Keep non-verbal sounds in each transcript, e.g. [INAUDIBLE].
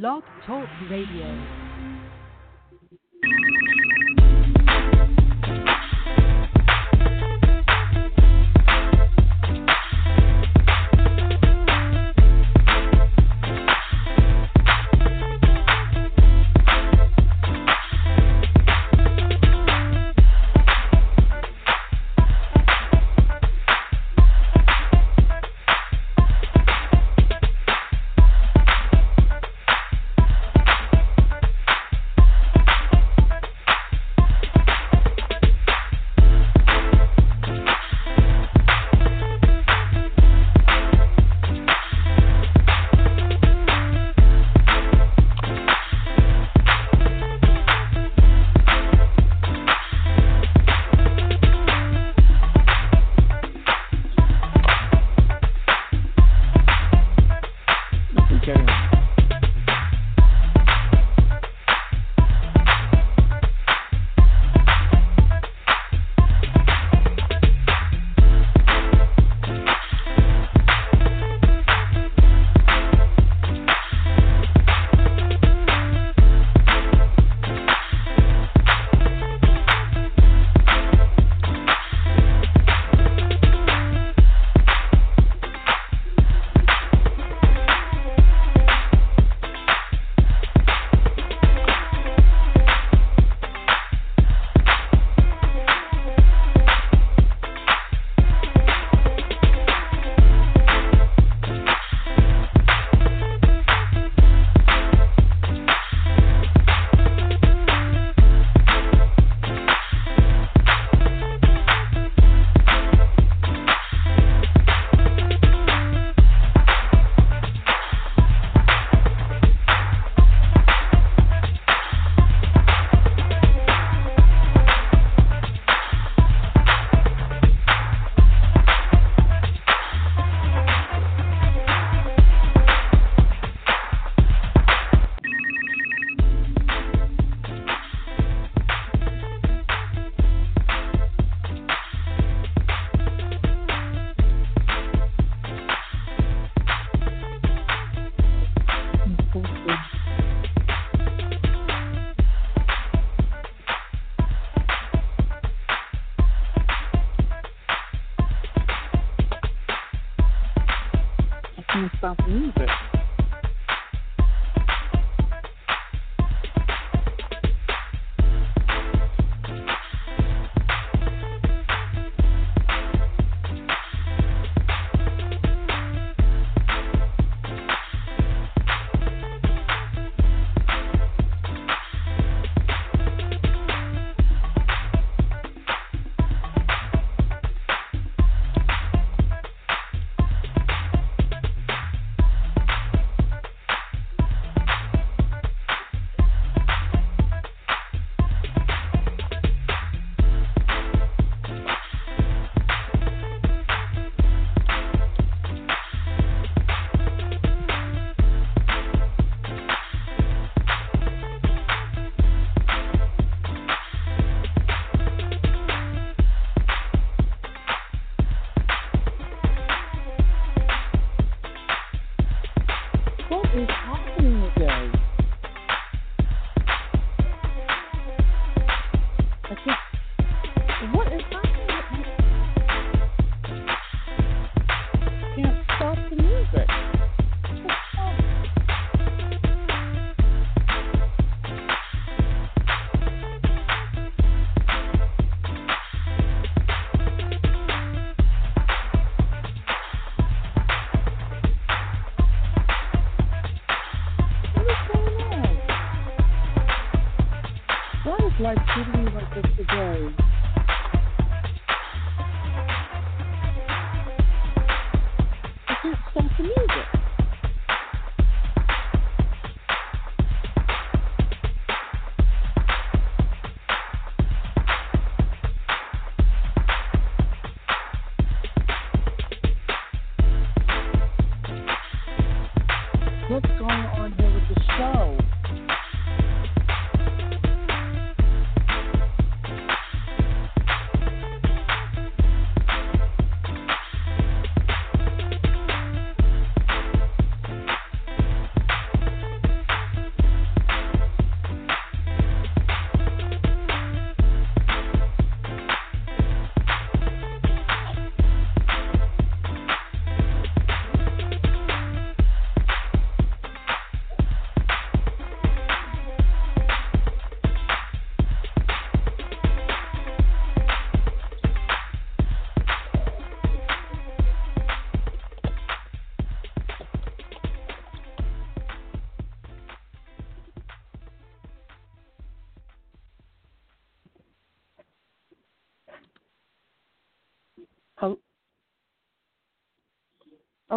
Blog Talk Radio.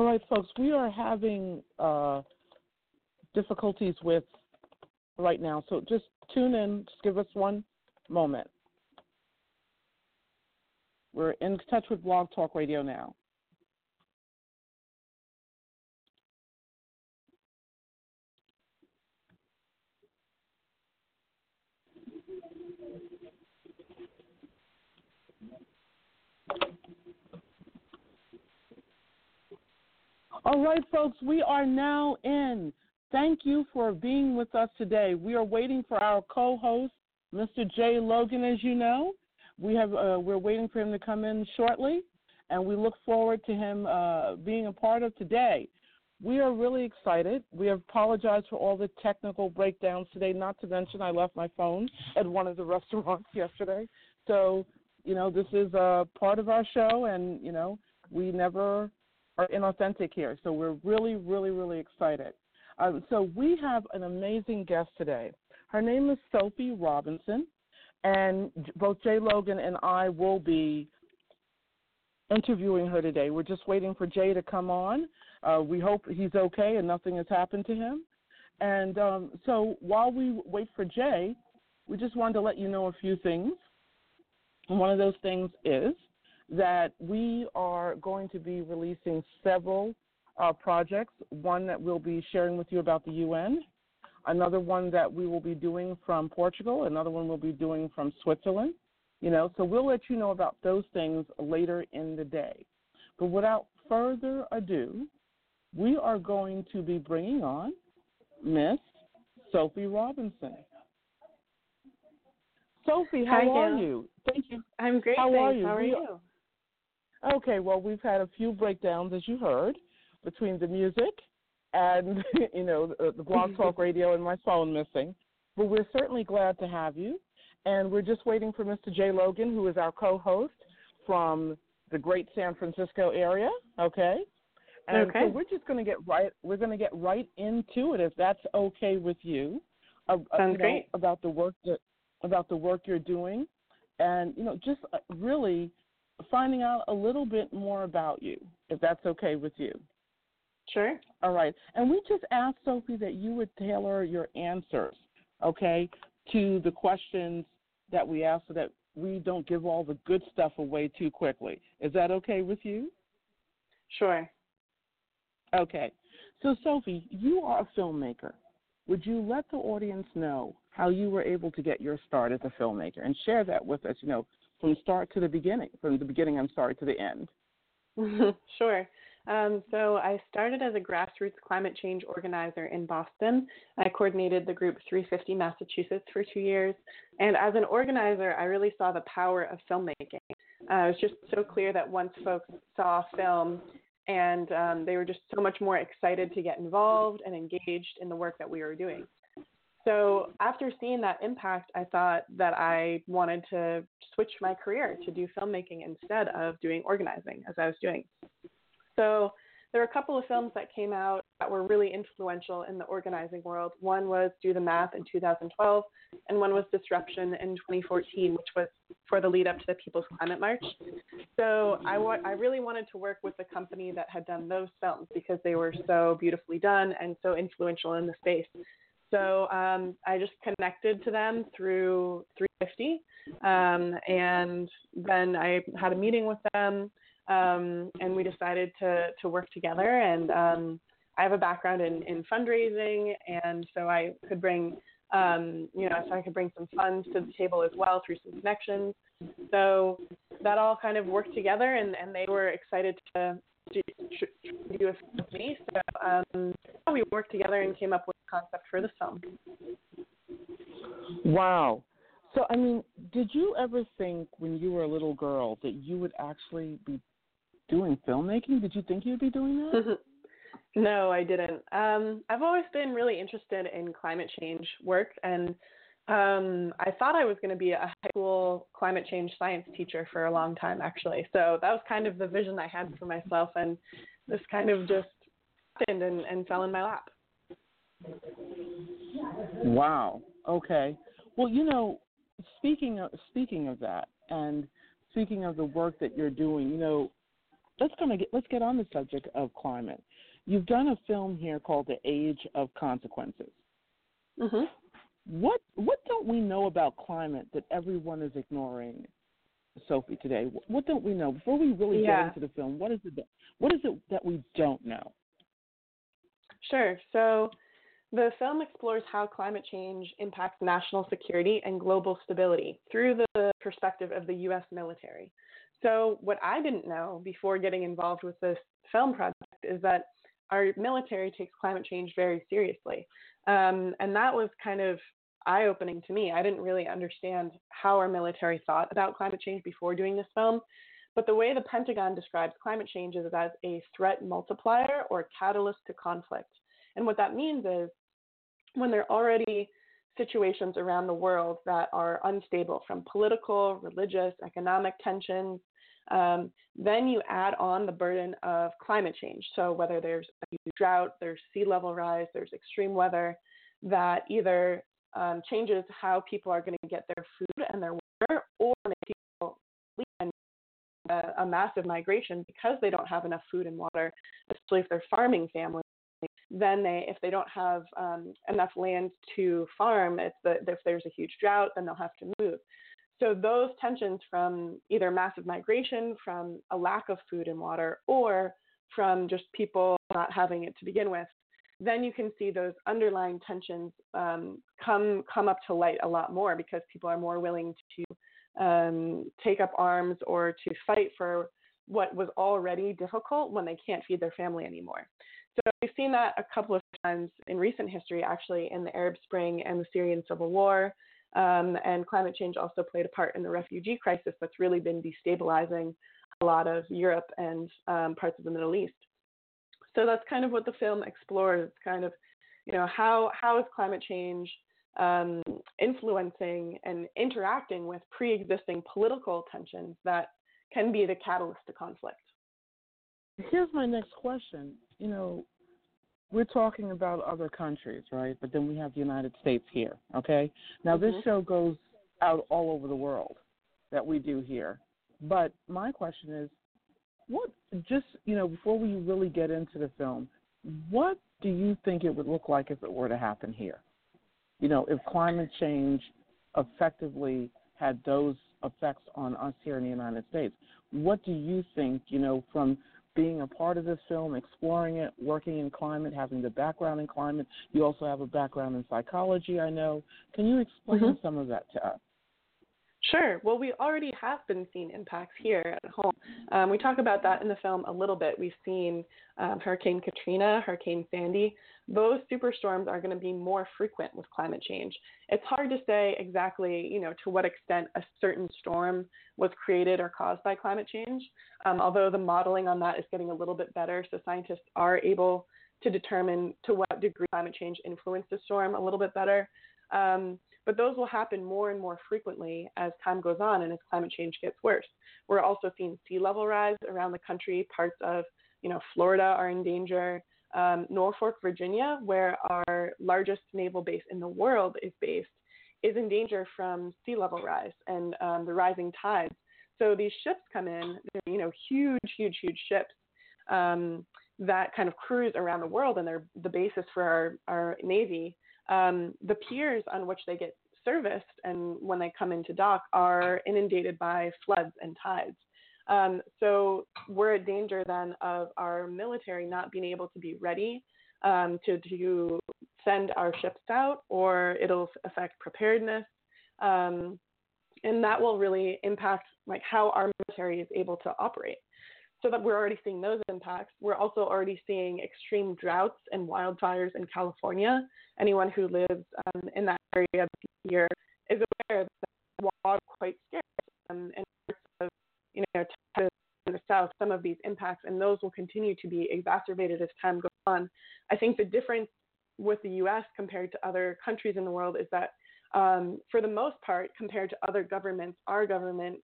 Right, folks, we are having uh, difficulties with right now, so just tune in. Just give us one moment. We're in touch with Blog Talk Radio now. All right, folks, we are now in. Thank you for being with us today. We are waiting for our co-host, Mr. Jay Logan, as you know. We have uh, we're waiting for him to come in shortly, and we look forward to him uh, being a part of today. We are really excited. We apologize for all the technical breakdowns today. Not to mention, I left my phone at one of the [LAUGHS] restaurants yesterday. So, you know, this is a part of our show, and you know, we never are inauthentic here. So we're really, really, really excited. Um, so we have an amazing guest today. Her name is Sophie Robinson, and both Jay Logan and I will be interviewing her today. We're just waiting for Jay to come on. Uh, we hope he's okay and nothing has happened to him. And um, so while we wait for Jay, we just wanted to let you know a few things. One of those things is that we are going to be releasing several uh, projects. One that we'll be sharing with you about the UN, another one that we will be doing from Portugal, another one we'll be doing from Switzerland. You know, so we'll let you know about those things later in the day. But without further ado, we are going to be bringing on Miss Sophie Robinson. Sophie, how Hi, are you? Thank you. I'm great. How thanks. are you? How are We- you? Okay, well, we've had a few breakdowns, as you heard, between the music and [LAUGHS] you know the, the Blog Talk [LAUGHS] Radio and my phone missing. But we're certainly glad to have you, and we're just waiting for Mr. Jay Logan, who is our co-host from the great San Francisco area. Okay. And Okay. so we're just going to get right. We're going to get right into it, if that's okay with you. Uh, uh, Sounds you know, great. about the work that about the work you're doing, and you know, just uh, really finding out a little bit more about you, if that's okay with you. Sure. All right. And we just asked Sophie that you would tailor your answers, okay, to the questions that we asked so that we don't give all the good stuff away too quickly. Is that okay with you? Sure. Okay. So, Sophie, you are a filmmaker. Would you let the audience know how you were able to get your start as a filmmaker and share that with us, you know, from start to the beginning, from the beginning, I'm sorry, to the end? [LAUGHS] sure. Um, so I started as a grassroots climate change organizer in Boston. I coordinated the group 350 Massachusetts for two years. And as an organizer, I really saw the power of filmmaking. Uh, it was just so clear that once folks saw film, and um, they were just so much more excited to get involved and engaged in the work that we were doing. So after seeing that impact, I thought that I wanted to switch my career to do filmmaking instead of doing organizing as I was doing. So there were a couple of films that came out that were really influential in the organizing world. One was Do the Math in 2012, and one was Disruption in 2014, which was for the lead up to the People's Climate March. So I, wa- I really wanted to work with the company that had done those films because they were so beautifully done and so influential in the space. So um, I just connected to them through 350, um, and then I had a meeting with them, um, and we decided to to work together. And um, I have a background in, in fundraising, and so I could bring, um, you know, so I could bring some funds to the table as well through some connections. So that all kind of worked together, and, and they were excited to do, a film with me. So um, we worked together and came up with a concept for the film. Wow. So, I mean, did you ever think when you were a little girl that you would actually be doing filmmaking? Did you think you'd be doing that? [LAUGHS] no, I didn't. Um, I've always been really interested in climate change work, and um, I thought I was going to be a high school climate change science teacher for a long time, actually. So that was kind of the vision I had for myself, and this kind of just happened and, and fell in my lap. Wow. Okay. Well, you know, speaking of speaking of that, and speaking of the work that you're doing, you know, let's kind of get let's get on the subject of climate. you've done a film here called The Age of Consequences. Mm-hmm. What what don't we know about climate that everyone is ignoring, Sophie? Today, what don't we know before we really yeah. get into the film? What is it that what is it that we don't know? Sure. So the film explores how climate change impacts national security and global stability through the perspective of the U.S. military. So, what I didn't know before getting involved with this film project is that our military takes climate change very seriously. Um, and that was kind of eye opening to me. I didn't really understand how our military thought about climate change before doing this film. But the way the Pentagon describes climate change is as a threat multiplier or catalyst to conflict. And what that means is when there are already situations around the world that are unstable from political, religious, economic tensions, um, then you add on the burden of climate change. So whether there's a drought, there's sea level rise, there's extreme weather that either um, changes how people are going to get their food and their water, or make people leave a, a massive migration because they don't have enough food and water, especially if they're farming families then they if they don't have um, enough land to farm the, if there's a huge drought then they'll have to move. So those tensions from either massive migration from a lack of food and water or from just people not having it to begin with then you can see those underlying tensions um, come come up to light a lot more because people are more willing to um, take up arms or to fight for what was already difficult when they can't feed their family anymore. So we've seen that a couple of times in recent history, actually, in the Arab Spring and the Syrian civil war. Um, and climate change also played a part in the refugee crisis that's really been destabilizing a lot of Europe and um, parts of the Middle East. So that's kind of what the film explores. It's kind of, you know, how how is climate change um, influencing and interacting with pre-existing political tensions that can be the catalyst to conflict. Here's my next question. You know, we're talking about other countries, right? But then we have the United States here, okay? Now, mm-hmm. this show goes out all over the world that we do here. But my question is, what, just, you know, before we really get into the film, what do you think it would look like if it were to happen here? You know, if climate change effectively had those effects on us here in the United States, what do you think, you know, from being a part of this film, exploring it, working in climate, having the background in climate. You also have a background in psychology, I know. Can you explain mm-hmm. some of that to us? Sure. Well, we already have been seeing impacts here at home. Um, we talk about that in the film a little bit. We've seen um, Hurricane Katrina, Hurricane Sandy. Those superstorms are going to be more frequent with climate change. It's hard to say exactly, you know, to what extent a certain storm was created or caused by climate change. Um, although the modeling on that is getting a little bit better, so scientists are able to determine to what degree climate change influenced the storm a little bit better. Um, but those will happen more and more frequently as time goes on and as climate change gets worse. We're also seeing sea level rise around the country. Parts of, you know, Florida are in danger. Um, Norfolk, Virginia, where our largest naval base in the world is based, is in danger from sea level rise and um, the rising tides. So these ships come in, you know, huge, huge, huge ships um, that kind of cruise around the world, and they're the basis for our, our navy um, the piers on which they get serviced and when they come into dock are inundated by floods and tides. Um, so we're at danger then of our military not being able to be ready um, to, to send our ships out, or it'll affect preparedness. Um, and that will really impact like how our military is able to operate so that we're already seeing those impacts. We're also already seeing extreme droughts and wildfires in California. Anyone who lives um, in that area year is aware that water is quite scarce um, in parts of, you know, Texas and the south, some of these impacts, and those will continue to be exacerbated as time goes on. I think the difference with the U.S. compared to other countries in the world is that, um, for the most part, compared to other governments, our government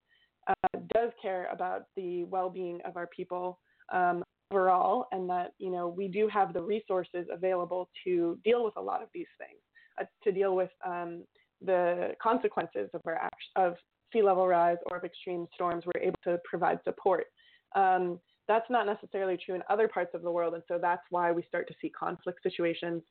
uh, does care about the well-being of our people um, overall, and that you know we do have the resources available to deal with a lot of these things, uh, to deal with um, the consequences of our of sea level rise or of extreme storms. We're able to provide support. Um, that's not necessarily true in other parts of the world. And so that's why we start to see conflict situations.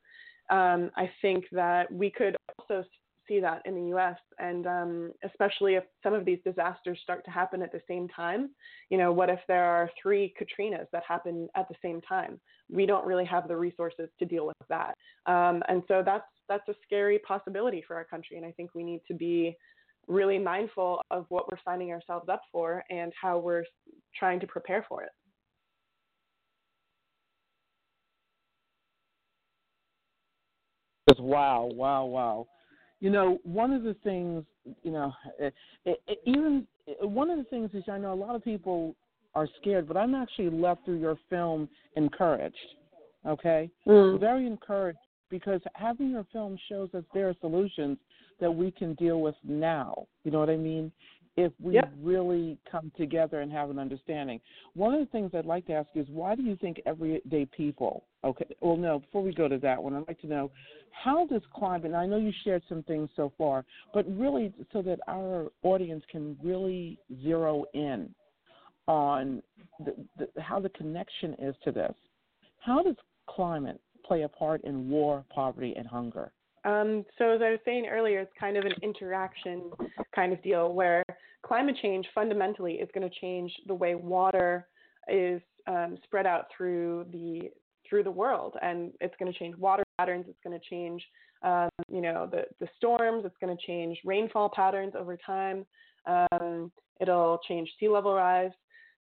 Um, I think that we could also see that in the US, and um, especially if some of these disasters start to happen at the same time. You know, what if there are three Katrinas that happen at the same time? We don't really have the resources to deal with that. Um, and so that's, that's a scary possibility for our country. And I think we need to be really mindful of what we're signing ourselves up for and how we're trying to prepare for it. Wow, wow, wow. You know, one of the things, you know, it, it, it, even eh, one of the things is I know a lot of people are scared, but I'm actually left through your film encouraged. Okay, mm. very encouraged because having your film shows us there are solutions that we can deal with now. You know what I mean? If we yep. really come together and have an understanding. One of the things I'd like to ask you is why do you think everyday people, okay, well, no, before we go to that one, I'd like to know how does climate, and I know you shared some things so far, but really so that our audience can really zero in on the, the, how the connection is to this. How does climate play a part in war, poverty, and hunger? Um, so as I was saying earlier, it's kind of an interaction kind of deal where climate change fundamentally is going to change the way water is um, spread out through the through the world, and it's going to change water patterns. It's going to change, um, you know, the the storms. It's going to change rainfall patterns over time. Um, it'll change sea level rise.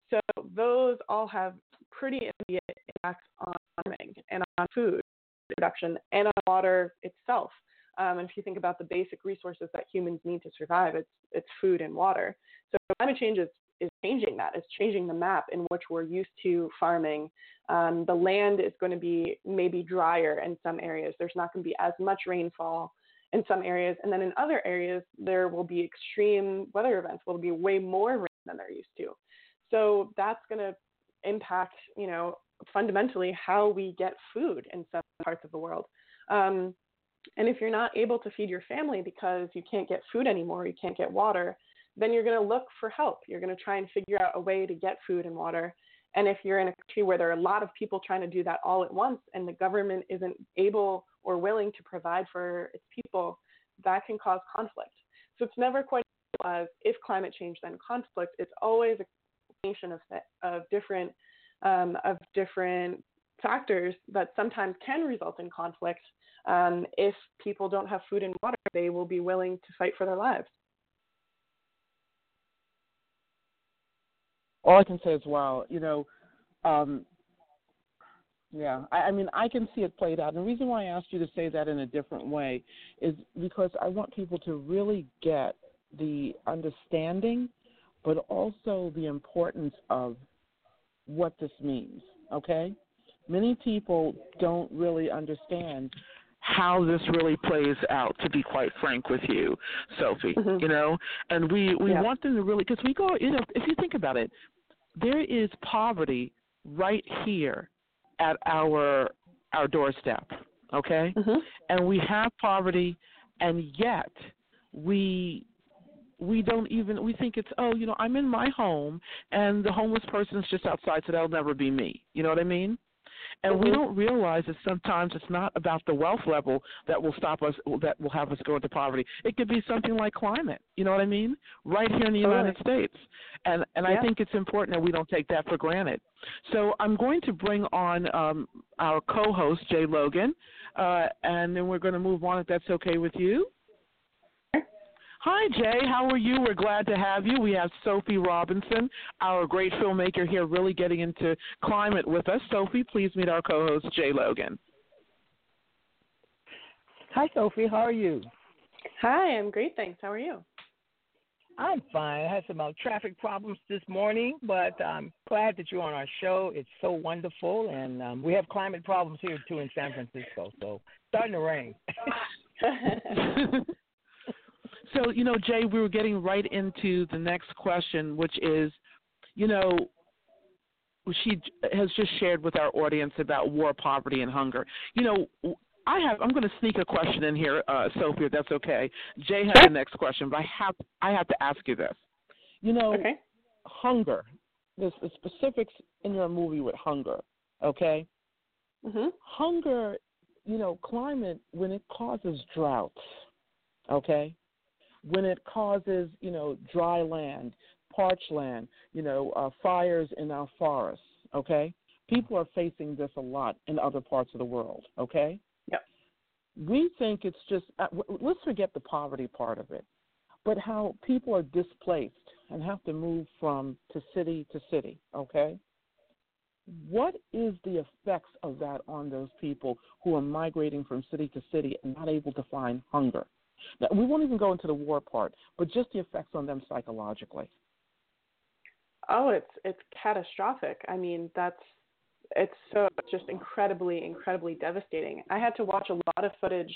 So those all have pretty immediate impacts on farming and on food production and on water itself. Um, and if you think about the basic resources that humans need to survive, it's it's food and water. So climate change is is changing that. It's changing the map in which we're used to farming. Um, the land is going to be maybe drier in some areas. There's not going to be as much rainfall in some areas, and then in other areas there will be extreme weather events. Will be way more rain than they're used to. So that's going to impact, you know, fundamentally how we get food in some parts of the world. Um, and if you're not able to feed your family because you can't get food anymore, you can't get water, then you're going to look for help. You're going to try and figure out a way to get food and water. And if you're in a country where there are a lot of people trying to do that all at once and the government isn't able or willing to provide for its people, that can cause conflict. So it's never quite as if climate change then conflict. It's always a combination of, of different um, of different factors that sometimes can result in conflict. Um, if people don't have food and water, they will be willing to fight for their lives. All I can say is, wow, you know, um, yeah, I, I mean, I can see it played out. And the reason why I asked you to say that in a different way is because I want people to really get the understanding, but also the importance of what this means, okay? Many people don't really understand how this really plays out to be quite frank with you sophie mm-hmm. you know and we we yeah. want them to really because we go you know if you think about it there is poverty right here at our our doorstep okay mm-hmm. and we have poverty and yet we we don't even we think it's oh you know i'm in my home and the homeless person is just outside so that'll never be me you know what i mean and mm-hmm. we don't realize that sometimes it's not about the wealth level that will stop us that will have us go into poverty it could be something like climate you know what i mean right here in the totally. united states and and yeah. i think it's important that we don't take that for granted so i'm going to bring on um, our co-host jay logan uh, and then we're going to move on if that's okay with you Hi, Jay. How are you? We're glad to have you. We have Sophie Robinson, our great filmmaker here, really getting into climate with us. Sophie, please meet our co host, Jay Logan. Hi, Sophie. How are you? Hi, I'm great. Thanks. How are you? I'm fine. I had some uh, traffic problems this morning, but I'm glad that you're on our show. It's so wonderful, and um, we have climate problems here too in San Francisco. So starting to rain. [LAUGHS] [LAUGHS] [LAUGHS] So, you know, Jay, we were getting right into the next question, which is, you know, she has just shared with our audience about war, poverty, and hunger. You know, I have. I'm going to sneak a question in here, uh, Sophie, if that's okay. Jay has the next question, but I have. I have to ask you this. You know, okay. hunger. the, the specifics in your movie with hunger. Okay, hmm hunger, you know, climate when it causes droughts. Okay, when it causes you know dry land, parched land, you know, uh, fires in our forests. Okay, people are facing this a lot in other parts of the world. Okay. Yep. We think it's just uh, w- let's forget the poverty part of it, but how people are displaced and have to move from to city to city. Okay. What is the effects of that on those people who are migrating from city to city and not able to find hunger? Now, we won't even go into the war part, but just the effects on them psychologically. Oh, it's it's catastrophic. I mean, that's it's so just incredibly, incredibly devastating. I had to watch a lot of footage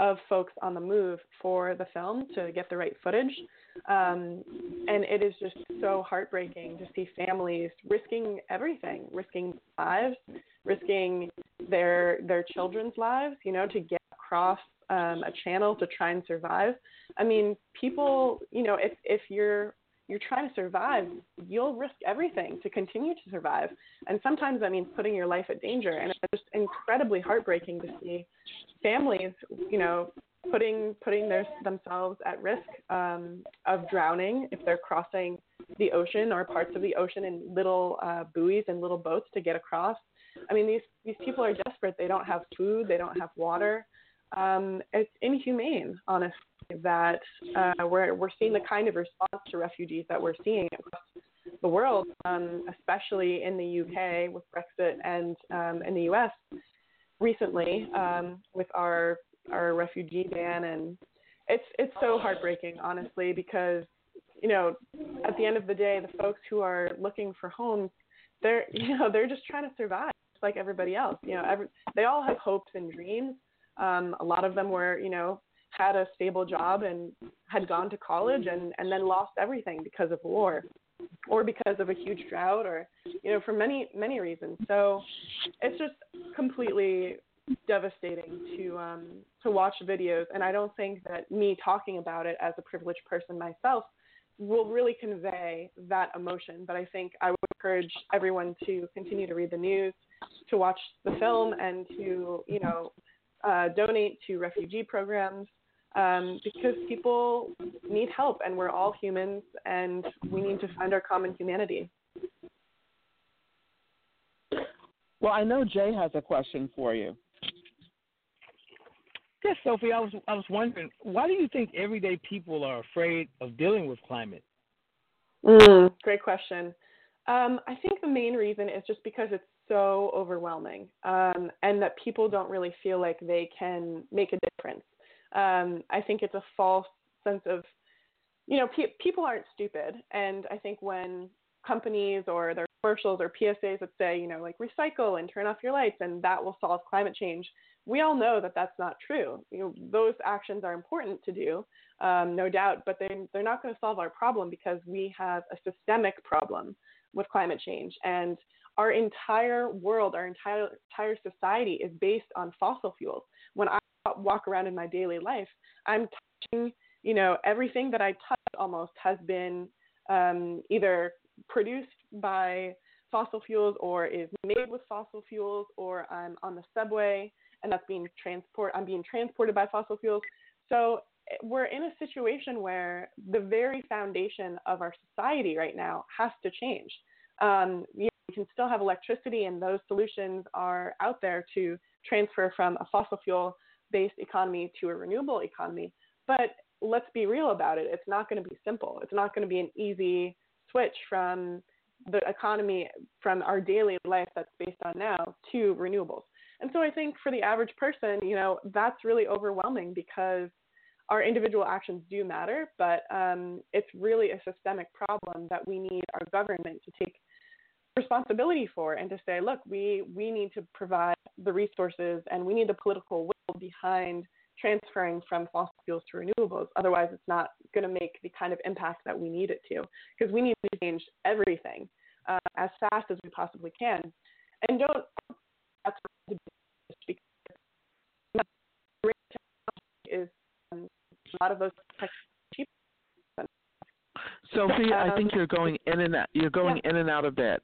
of folks on the move for the film to get the right footage. Um, and it is just so heartbreaking to see families risking everything, risking lives, risking their their children's lives, you know, to get across um, a channel to try and survive. I mean, people, you know, if if you're you're trying to survive, you'll risk everything to continue to survive. And sometimes that means putting your life at danger. And it's just incredibly heartbreaking to see families, you know, putting putting their, themselves at risk um, of drowning if they're crossing the ocean or parts of the ocean in little uh, buoys and little boats to get across. I mean, these these people are desperate. They don't have food. They don't have water. Um, it's inhumane, honestly, that uh, we're we're seeing the kind of response to refugees that we're seeing across the world, um, especially in the UK with Brexit and um, in the US recently um, with our our refugee ban, and it's it's so heartbreaking, honestly, because you know at the end of the day, the folks who are looking for homes, they're [LAUGHS] you know they're just trying to survive, like everybody else. You know, every, they all have hopes and dreams. Um, a lot of them were you know had a stable job and had gone to college and and then lost everything because of war or because of a huge drought or you know for many many reasons. So it's just completely devastating to um to watch videos. And i don't think that me talking about it as a privileged person myself will really convey that emotion. But i think i would encourage everyone to continue to read the news to watch the film and to you know uh, donate to refugee programs um, because people need help and we're all humans and we need to find our common humanity. Well, I know Jay has a question for you. Yes, Sophie, I was I was wondering, why do you think everyday people are afraid of dealing with climate? Mm, great question. Um, I think the main reason is just because it's so overwhelming, um, and that people don't really feel like they can make a difference. Um, I think it's a false sense of, you know, pe- people aren't stupid, and I think when companies or their commercials or PSAs that say, you know, like recycle and turn off your lights and that will solve climate change, we all know that that's not true. You know, those actions are important to do, um, no doubt, but they they're not going to solve our problem because we have a systemic problem with climate change and our entire world, our entire entire society is based on fossil fuels. When I walk around in my daily life, I'm touching, you know, everything that I touch almost has been um, either produced by fossil fuels or is made with fossil fuels, or I'm on the subway and that's being transport. I'm being transported by fossil fuels. So eh, we're in a situation where the very foundation of our society right now has to change. Um, you we can still have electricity, and those solutions are out there to transfer from a fossil fuel based economy to a renewable economy. But let's be real about it. It's not going to be simple. It's not going to be an easy switch from the economy, from our daily life that's based on now to renewables. And so I think for the average person, you know, that's really overwhelming because our individual actions do matter, but um, it's really a systemic problem that we need our government to take responsibility for and to say, look, we, we need to provide the resources and we need the political will behind transferring from fossil fuels to renewables. Otherwise, it's not going to make the kind of impact that we need it to because we need to change everything uh, as fast as we possibly can. And don't that's is um, a lot of those Sophie, um, I think you're going in and out. You're going yeah. in and out of bed.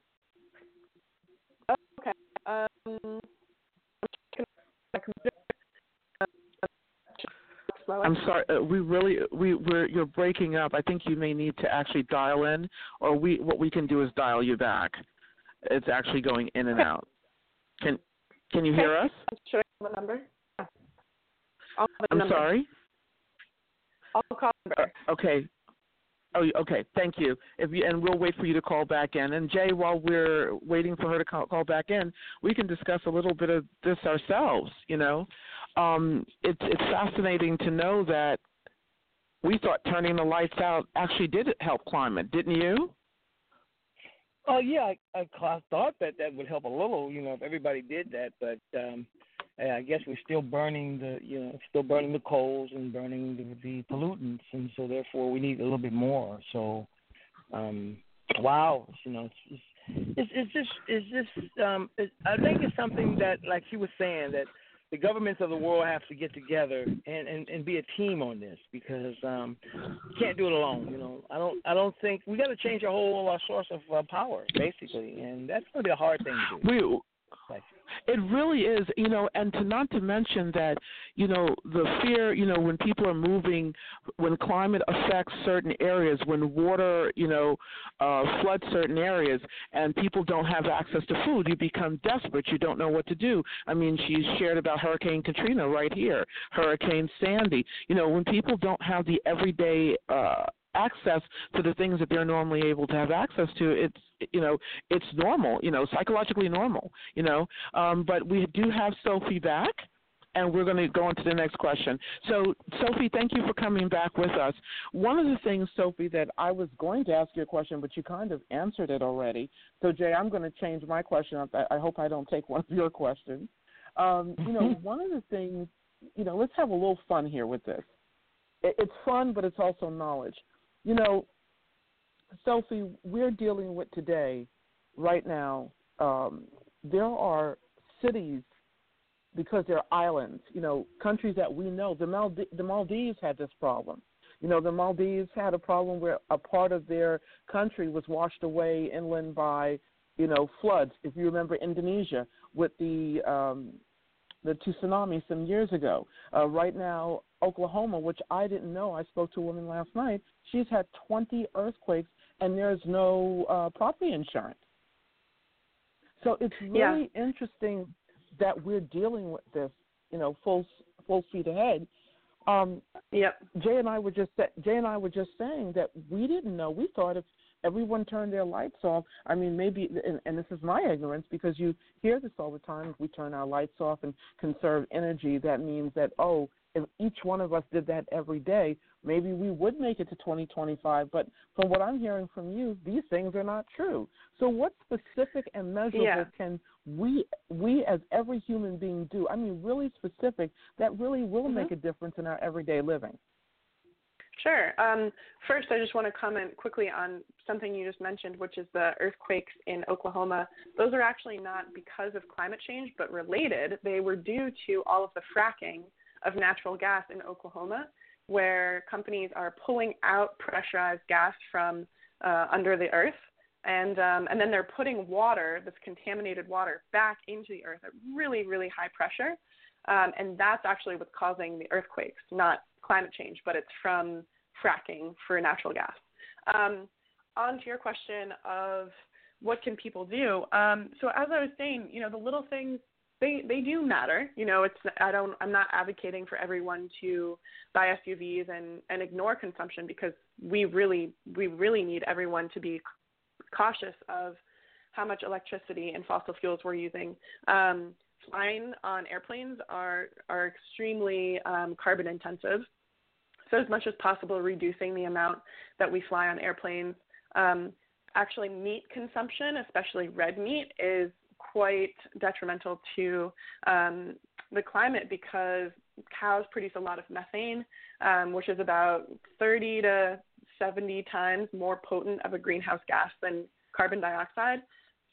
I'm sorry. Uh, we really we we're you're breaking up. I think you may need to actually dial in, or we what we can do is dial you back. It's actually going in and out. Can can you hear us? Should I have a number? I'm number. sorry. I'll call number. Uh, okay. Oh, okay. Thank you. If you, and we'll wait for you to call back in. And Jay, while we're waiting for her to call, call back in, we can discuss a little bit of this ourselves. You know, um, it's it's fascinating to know that we thought turning the lights out actually did help climate, didn't you? Oh yeah, I, I thought that that would help a little, you know, if everybody did that. But um, I guess we're still burning the, you know, still burning the coals and burning the, the pollutants, and so therefore we need a little bit more. So, um, wow, you know, it's it's, it's just it's just um, it, I think it's something that, like she was saying, that the governments of the world have to get together and, and, and be a team on this because um, you can't do it alone. You know, I don't I don't think we got to change our whole our source of uh, power basically, and that's going to be a hard thing to do. We it really is, you know, and to not to mention that, you know, the fear, you know, when people are moving, when climate affects certain areas, when water, you know, uh, floods certain areas, and people don't have access to food, you become desperate. You don't know what to do. I mean, she's shared about Hurricane Katrina right here, Hurricane Sandy. You know, when people don't have the everyday uh, access to the things that they're normally able to have access to it's you know it's normal you know psychologically normal you know um, but we do have sophie back and we're going to go on to the next question. So, Sophie, thank you for coming back with us. One of the things, Sophie, that I was going to ask you a question, but you kind of answered it already. So, Jay, I'm going to change my question up. I hope I don't take one of your questions. Um, you know, one of the things, you know, let's have a little fun here with this. It's fun, but it's also knowledge. You know, Sophie, we're dealing with today, right now, um, there are cities because they're islands, you know, countries that we know. The, Maldi- the Maldives had this problem. You know, the Maldives had a problem where a part of their country was washed away inland by, you know, floods. If you remember Indonesia with the um, the two tsunamis some years ago. Uh, right now, Oklahoma, which I didn't know, I spoke to a woman last night. She's had 20 earthquakes, and there's no uh, property insurance. So it's really yeah. interesting that we're dealing with this, you know, full full speed ahead. Um, yep. Jay and I were just Jay and I were just saying that we didn't know. We thought if everyone turned their lights off, I mean, maybe, and, and this is my ignorance because you hear this all the time. If we turn our lights off and conserve energy, that means that oh, if each one of us did that every day, maybe we would make it to 2025. But from what I'm hearing from you, these things are not true. So, what specific and measurable yeah. can we we as every human being do? I mean, really specific that really will mm-hmm. make a difference in our everyday living. Sure. Um, first, I just want to comment quickly on something you just mentioned, which is the earthquakes in Oklahoma. Those are actually not because of climate change, but related. They were due to all of the fracking of natural gas in Oklahoma, where companies are pulling out pressurized gas from uh, under the earth, and um, and then they're putting water, this contaminated water, back into the earth at really really high pressure, um, and that's actually what's causing the earthquakes, not climate change, but it's from fracking for natural gas. Um, on to your question of what can people do? Um, so as I was saying, you know, the little things they they do matter. You know, it's I don't I'm not advocating for everyone to buy SUVs and and ignore consumption because we really we really need everyone to be cautious of how much electricity and fossil fuels we're using. Um, flying on airplanes are are extremely um, carbon intensive. So as much as possible, reducing the amount that we fly on airplanes. Um, actually, meat consumption, especially red meat, is quite detrimental to um, the climate because cows produce a lot of methane, um, which is about 30 to 70 times more potent of a greenhouse gas than carbon dioxide.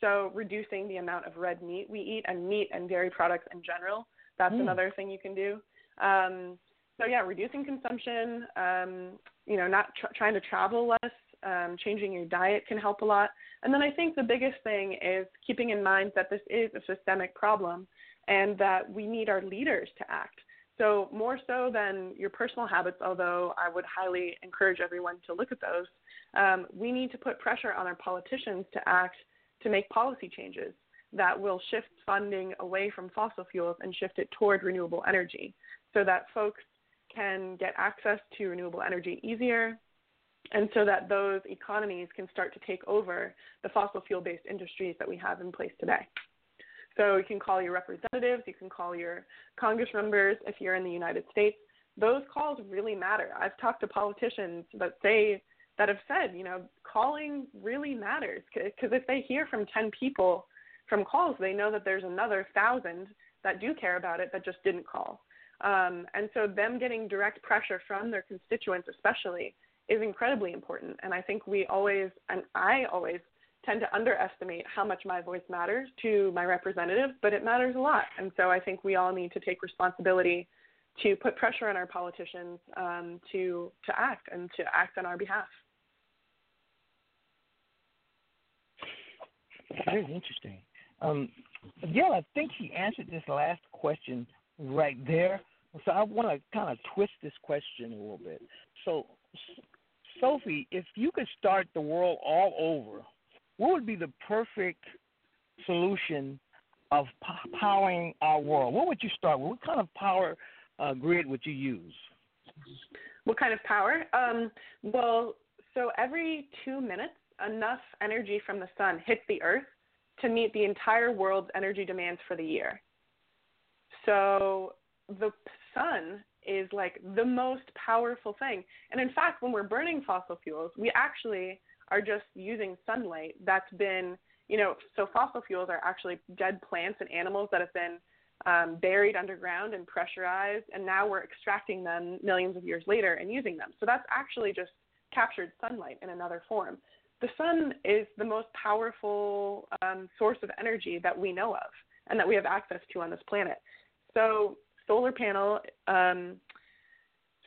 So reducing the amount of red meat we eat and meat and dairy products in general, that's mm. another thing you can do. Um, so yeah, reducing consumption, um, you know, not tr- trying to travel less um, changing your diet can help a lot. And then I think the biggest thing is keeping in mind that this is a systemic problem and that we need our leaders to act. So, more so than your personal habits, although I would highly encourage everyone to look at those, um, we need to put pressure on our politicians to act to make policy changes that will shift funding away from fossil fuels and shift it toward renewable energy so that folks can get access to renewable energy easier and so that those economies can start to take over the fossil fuel based industries that we have in place today. So you can call your representatives, you can call your Congress members if you're in the United States. Those calls really matter. I've talked to politicians that say that have said, you know, calling really matters because if they hear from 10 people from calls, they know that there's another thousand that do care about it that just didn't call. Um, and so them getting direct pressure from their constituents, especially, is incredibly important. And I think we always, and I always, tend to underestimate how much my voice matters to my representatives, but it matters a lot. And so I think we all need to take responsibility to put pressure on our politicians um, to to act and to act on our behalf. Very interesting. Um, yeah, I think she answered this last question right there. So I want to kind of twist this question a little bit. So, Sophie, if you could start the world all over, what would be the perfect solution of powering our world? What would you start with? What kind of power uh, grid would you use? What kind of power? Um, well, so every two minutes, enough energy from the sun hits the earth to meet the entire world's energy demands for the year. So the sun is like the most powerful thing. And in fact, when we're burning fossil fuels, we actually are just using sunlight that's been, you know, so fossil fuels are actually dead plants and animals that have been um, buried underground and pressurized, and now we're extracting them millions of years later and using them. So that's actually just captured sunlight in another form the sun is the most powerful um, source of energy that we know of and that we have access to on this planet. So solar panel, um,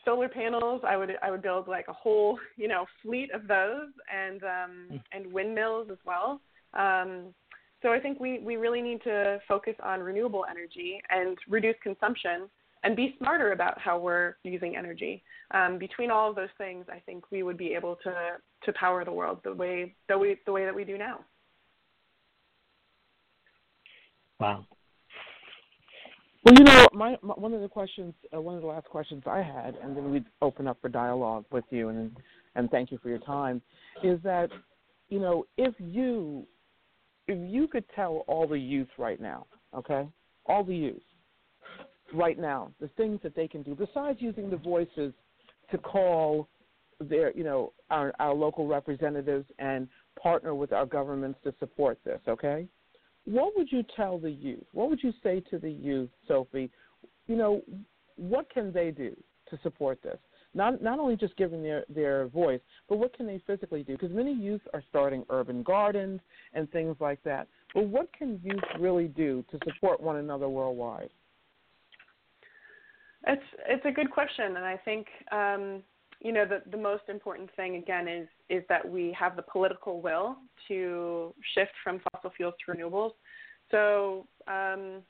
solar panels, I would I would build like a whole you know fleet of those and um, mm. and windmills as well. Um, so I think we we really need to focus on renewable energy and reduce consumption and be smarter about how we're using energy. Um, between all of those things, I think we would be able to to power the world the way the way the way that we do now. Wow. Well, you know, my, my one of the questions, uh, one of the last questions I had, and then we'd open up for dialogue with you, and and thank you for your time, is that, you know, if you if you could tell all the youth right now, okay, all the youth, right now, the things that they can do besides using the voices to call their, you know, our, our local representatives and partner with our governments to support this, okay? What would you tell the youth? What would you say to the youth, Sophie? You know, what can they do to support this? Not not only just giving their their voice, but what can they physically do? Because many youth are starting urban gardens and things like that. But what can youth really do to support one another worldwide? It's it's a good question, and I think um, you know the the most important thing again is is that we have the political will to shift from fossil fuels to renewables. So um,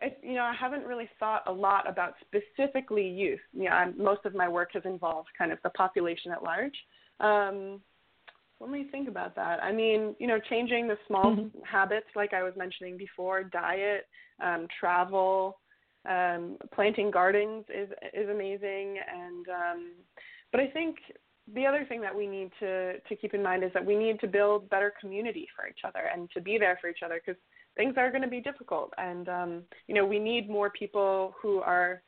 I, you know I haven't really thought a lot about specifically youth. You know, I'm, most of my work has involved kind of the population at large. Um, let me think about that. I mean, you know, changing the small mm-hmm. habits like I was mentioning before, diet, um, travel um, planting gardens is is amazing, and um, but I think the other thing that we need to to keep in mind is that we need to build better community for each other and to be there for each other because things are going to be difficult, and um, you know we need more people who are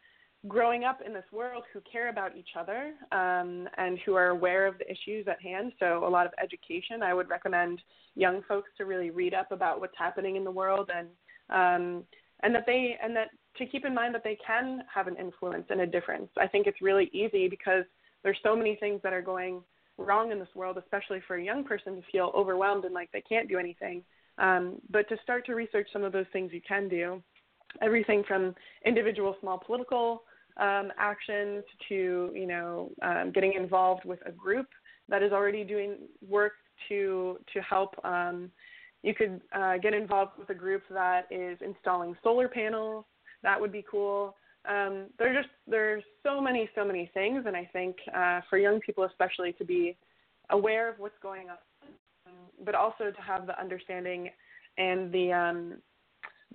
growing up in this world who care about each other um, and who are aware of the issues at hand. So, a lot of education. I would recommend young folks to really read up about what's happening in the world and um, and that they and that to keep in mind that they can have an influence and a difference. I think it's really easy because there's so many things that are going wrong in this world, especially for a young person to feel overwhelmed and like they can't do anything. Um, but to start to research some of those things you can do, everything from individual small political um, actions to you know um, getting involved with a group that is already doing work to to help. Um, you could uh, get involved with a group that is installing solar panels. That would be cool. Um, there just there's so many so many things, and I think uh, for young people especially to be aware of what's going on, but also to have the understanding and the um,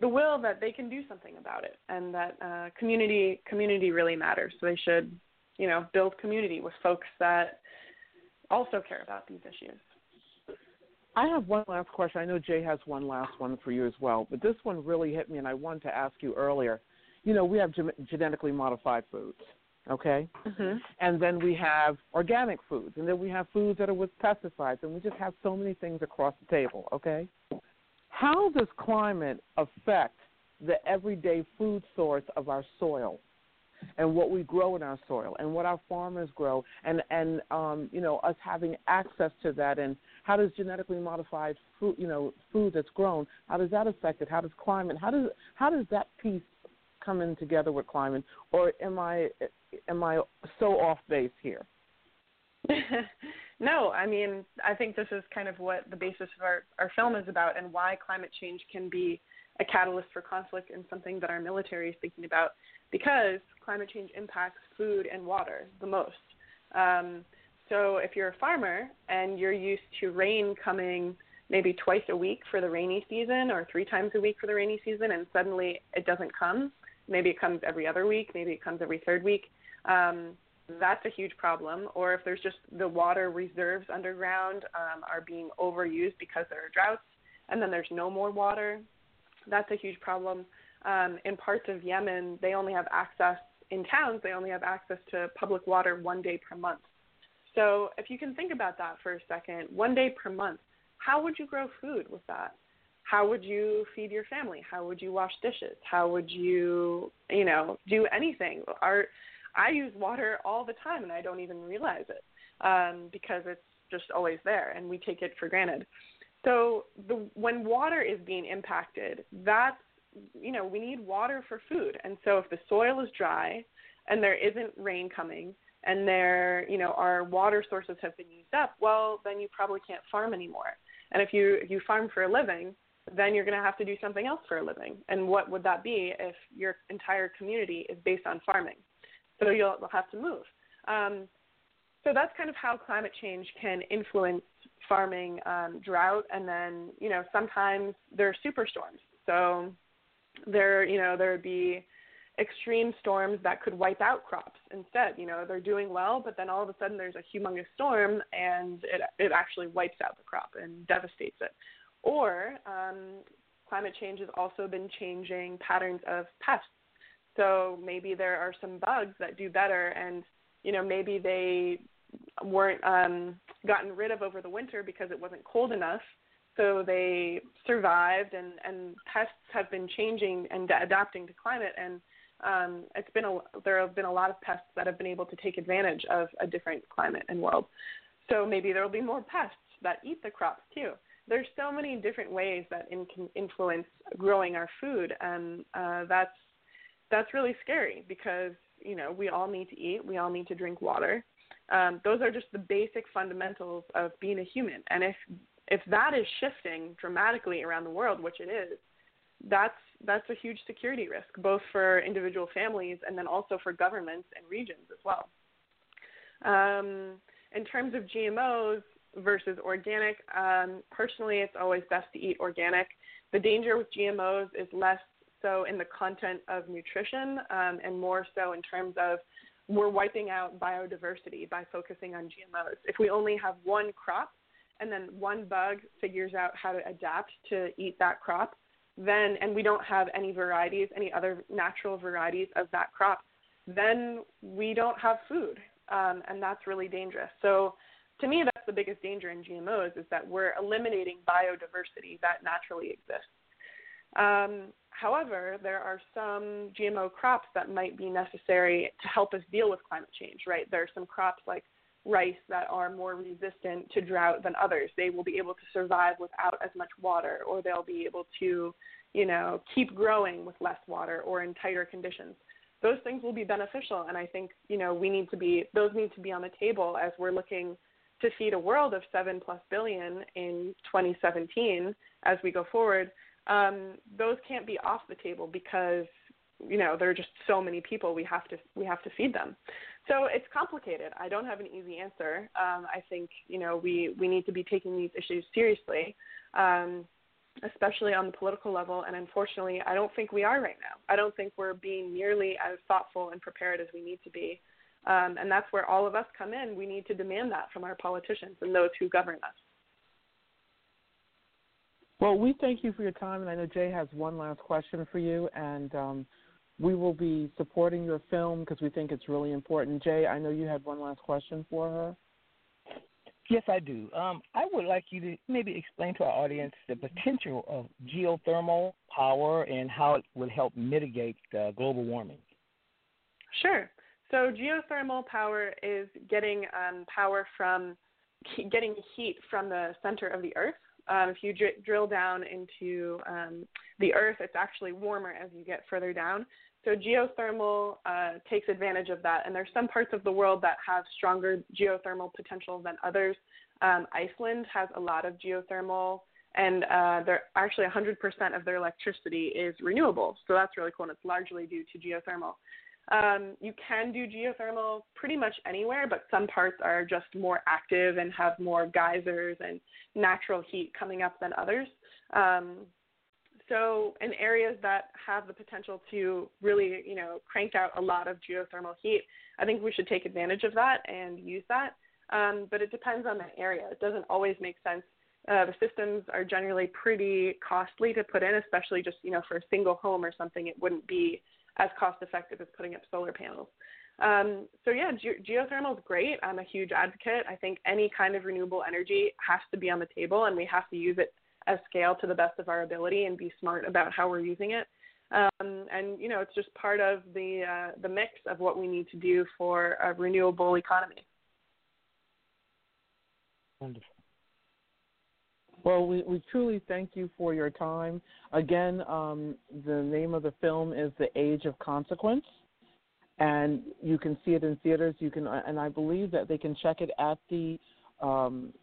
the will that they can do something about it, and that uh, community community really matters. So they should, you know, build community with folks that also care about these issues. I have one last question. I know Jay has one last one for you as well, but this one really hit me, and I wanted to ask you earlier. You know, we have genetically modified foods, okay? Mm-hmm. And then we have organic foods, and then we have foods that are with pesticides, and we just have so many things across the table, okay? How does climate affect the everyday food source of our soil? and what we grow in our soil and what our farmers grow and and um, you know us having access to that and how does genetically modified food you know food that's grown how does that affect it how does climate how does how does that piece come in together with climate or am I am I so off base here? [LAUGHS] no, I mean I think this is kind of what the basis of our, our film is about and why climate change can be a catalyst for conflict and something that our military is thinking about because climate change impacts food and water the most. Um, so if you're a farmer and you're used to rain coming maybe twice a week for the rainy season or three times a week for the rainy season and suddenly it doesn't come, maybe it comes every other week, maybe it comes every third week, um, that's a huge problem. Or if there's just the water reserves underground um, are being overused because there are droughts and then there's no more water, that's a huge problem. Um, in parts of Yemen, they only have access in towns, they only have access to public water one day per month. So if you can think about that for a second, one day per month, how would you grow food with that? How would you feed your family? How would you wash dishes? How would you, you know, do anything? Our, I use water all the time and I don't even realize it um, because it's just always there and we take it for granted. So the, when water is being impacted, that's you know we need water for food, and so if the soil is dry and there isn't rain coming, and there, you know, our water sources have been used up, well, then you probably can't farm anymore. And if you if you farm for a living, then you're going to have to do something else for a living. And what would that be if your entire community is based on farming? So you'll, you'll have to move. Um, so that's kind of how climate change can influence farming, um, drought, and then you know sometimes there are superstorms. So there, you know, there would be extreme storms that could wipe out crops instead. You know, they're doing well, but then all of a sudden there's a humongous storm and it, it actually wipes out the crop and devastates it. Or um, climate change has also been changing patterns of pests. So maybe there are some bugs that do better and, you know, maybe they weren't um, gotten rid of over the winter because it wasn't cold enough so they survived and and pests have been changing and adapting to climate and um, it's been a, there have been a lot of pests that have been able to take advantage of a different climate and world. So maybe there will be more pests that eat the crops too. There's so many different ways that in, can influence growing our food, and uh, that's that's really scary because you know we all need to eat, we all need to drink water. Um, those are just the basic fundamentals of being a human, and if if that is shifting dramatically around the world, which it is, that's that's a huge security risk, both for individual families and then also for governments and regions as well. Um, in terms of GMOs versus organic, um, personally, it's always best to eat organic. The danger with GMOs is less so in the content of nutrition um, and more so in terms of we're wiping out biodiversity by focusing on GMOs. If we only have one crop and then one bug figures out how to adapt to eat that crop, then and we don't have any varieties, any other natural varieties of that crop, then we don't have food, um, and that's really dangerous. So, to me, that's the biggest danger in GMOs is that we're eliminating biodiversity that naturally exists. Um, however, there are some GMO crops that might be necessary to help us deal with climate change. Right? There are some crops like rice that are more resistant to drought than others. They will be able to survive without as much water, or they'll be able to, you know, keep growing with less water or in tighter conditions. Those things will be beneficial, and I think you know we need to be those need to be on the table as we're looking to feed a world of seven plus billion in 2017 as we go forward, um, those can't be off the table because you know there are just so many people we have to we have to feed them. So it's complicated. I don't have an easy answer. Um, I think you know we we need to be taking these issues seriously. Um, especially on the political level. And unfortunately, I don't think we are right now. I don't think we're being nearly as thoughtful and prepared as we need to be. Um, and that's where all of us come in. We need to demand that from our politicians and those who govern us. Well, we thank you for your time, and I know Jay has one last question for you, and um, we will be supporting your film because we think it's really important. Jay, I know you had one last question for her. Yes, I do. Um, I would like you to maybe explain to our audience the potential of geothermal power and how it would help mitigate uh, global warming. Sure. So geothermal power is getting um, power from getting heat from the center of the Earth. Um, if you dr- drill down into um, the Earth, it's actually warmer as you get further down. So geothermal uh, takes advantage of that, and there's some parts of the world that have stronger geothermal potential than others. Um, Iceland has a lot of geothermal, and uh, they're actually 100% of their electricity is renewable. So that's really cool, and it's largely due to geothermal. Um, you can do geothermal pretty much anywhere, but some parts are just more active and have more geysers and natural heat coming up than others. Um, so in areas that have the potential to really, you know, crank out a lot of geothermal heat, I think we should take advantage of that and use that. Um, but it depends on the area. It doesn't always make sense. Uh, the systems are generally pretty costly to put in, especially just, you know, for a single home or something. It wouldn't be as cost effective as putting up solar panels. Um, so yeah, ge- geothermal is great. I'm a huge advocate. I think any kind of renewable energy has to be on the table, and we have to use it as scale to the best of our ability and be smart about how we're using it. Um, and you know, it's just part of the uh, the mix of what we need to do for a renewable economy. Wonderful. Well, we, we truly thank you for your time. Again, um, the name of the film is The Age of Consequence, and you can see it in theaters. You can, and I believe that they can check it at the um,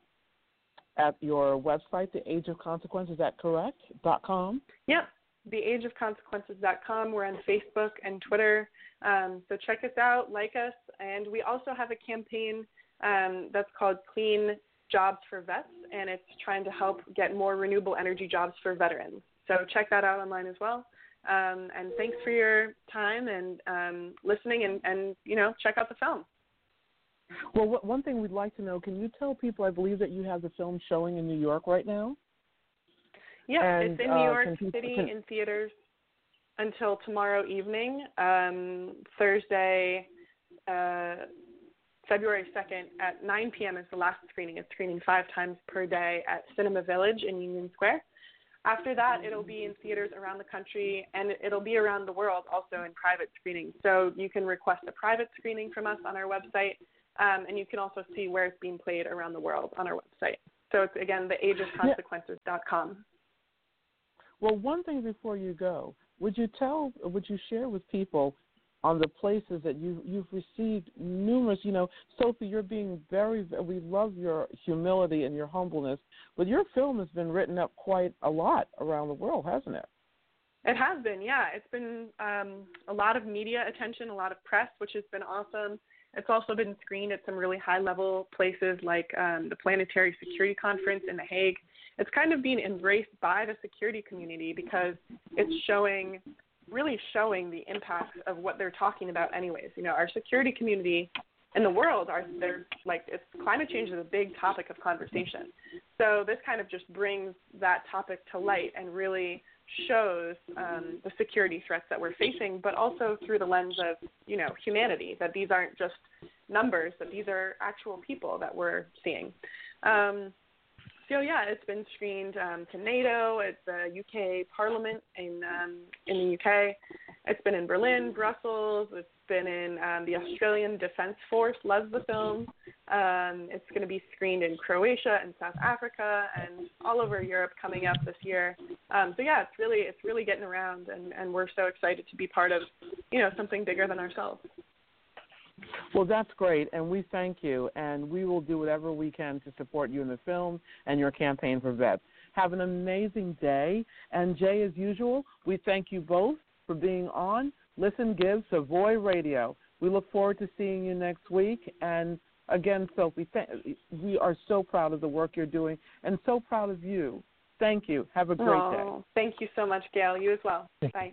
at your website, The Age of Consequence. Is that correct? Dot com. Yep. TheAgeOfConsequences.com. We're on Facebook and Twitter. Um, so check us out, like us, and we also have a campaign um, that's called Clean Jobs for Vets, and it's trying to help get more renewable energy jobs for veterans. So check that out online as well. Um, and thanks for your time and um, listening, and, and you know, check out the film. Well, what, one thing we'd like to know: Can you tell people? I believe that you have the film showing in New York right now. Yeah, it's in New uh, York City can... in theaters until tomorrow evening, um, Thursday, uh, February 2nd at 9 p.m. is the last screening. It's screening five times per day at Cinema Village in Union Square. After that, it'll be in theaters around the country and it'll be around the world also in private screenings. So you can request a private screening from us on our website um, and you can also see where it's being played around the world on our website. So it's again theageofconsequences.com. Well, one thing before you go, would you tell, would you share with people on the places that you you've received numerous? You know, Sophie, you're being very. We love your humility and your humbleness, but your film has been written up quite a lot around the world, hasn't it? It has been, yeah. It's been um, a lot of media attention, a lot of press, which has been awesome. It's also been screened at some really high level places like um, the Planetary Security Conference in The Hague. It's kind of being embraced by the security community because it's showing, really showing the impact of what they're talking about, anyways. You know, our security community in the world are they're like it's climate change is a big topic of conversation. So this kind of just brings that topic to light and really shows um, the security threats that we're facing, but also through the lens of you know humanity. That these aren't just numbers; that these are actual people that we're seeing. Um, so yeah, it's been screened um, to NATO, at the UK Parliament in um, in the UK. It's been in Berlin, Brussels. It's been in um, the Australian Defence Force. Loves the film. Um, it's going to be screened in Croatia and South Africa and all over Europe coming up this year. Um, so yeah, it's really it's really getting around, and, and we're so excited to be part of you know something bigger than ourselves. Well, that's great, and we thank you, and we will do whatever we can to support you in the film and your campaign for vets. Have an amazing day, and Jay, as usual, we thank you both for being on Listen Give Savoy Radio. We look forward to seeing you next week, and again, Sophie, th- we are so proud of the work you're doing, and so proud of you. Thank you. Have a great oh, day. Thank you so much, Gail. You as well. Bye.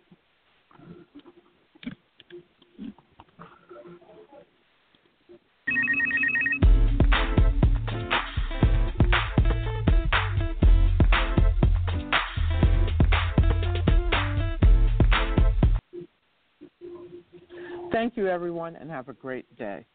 Thank you, everyone, and have a great day.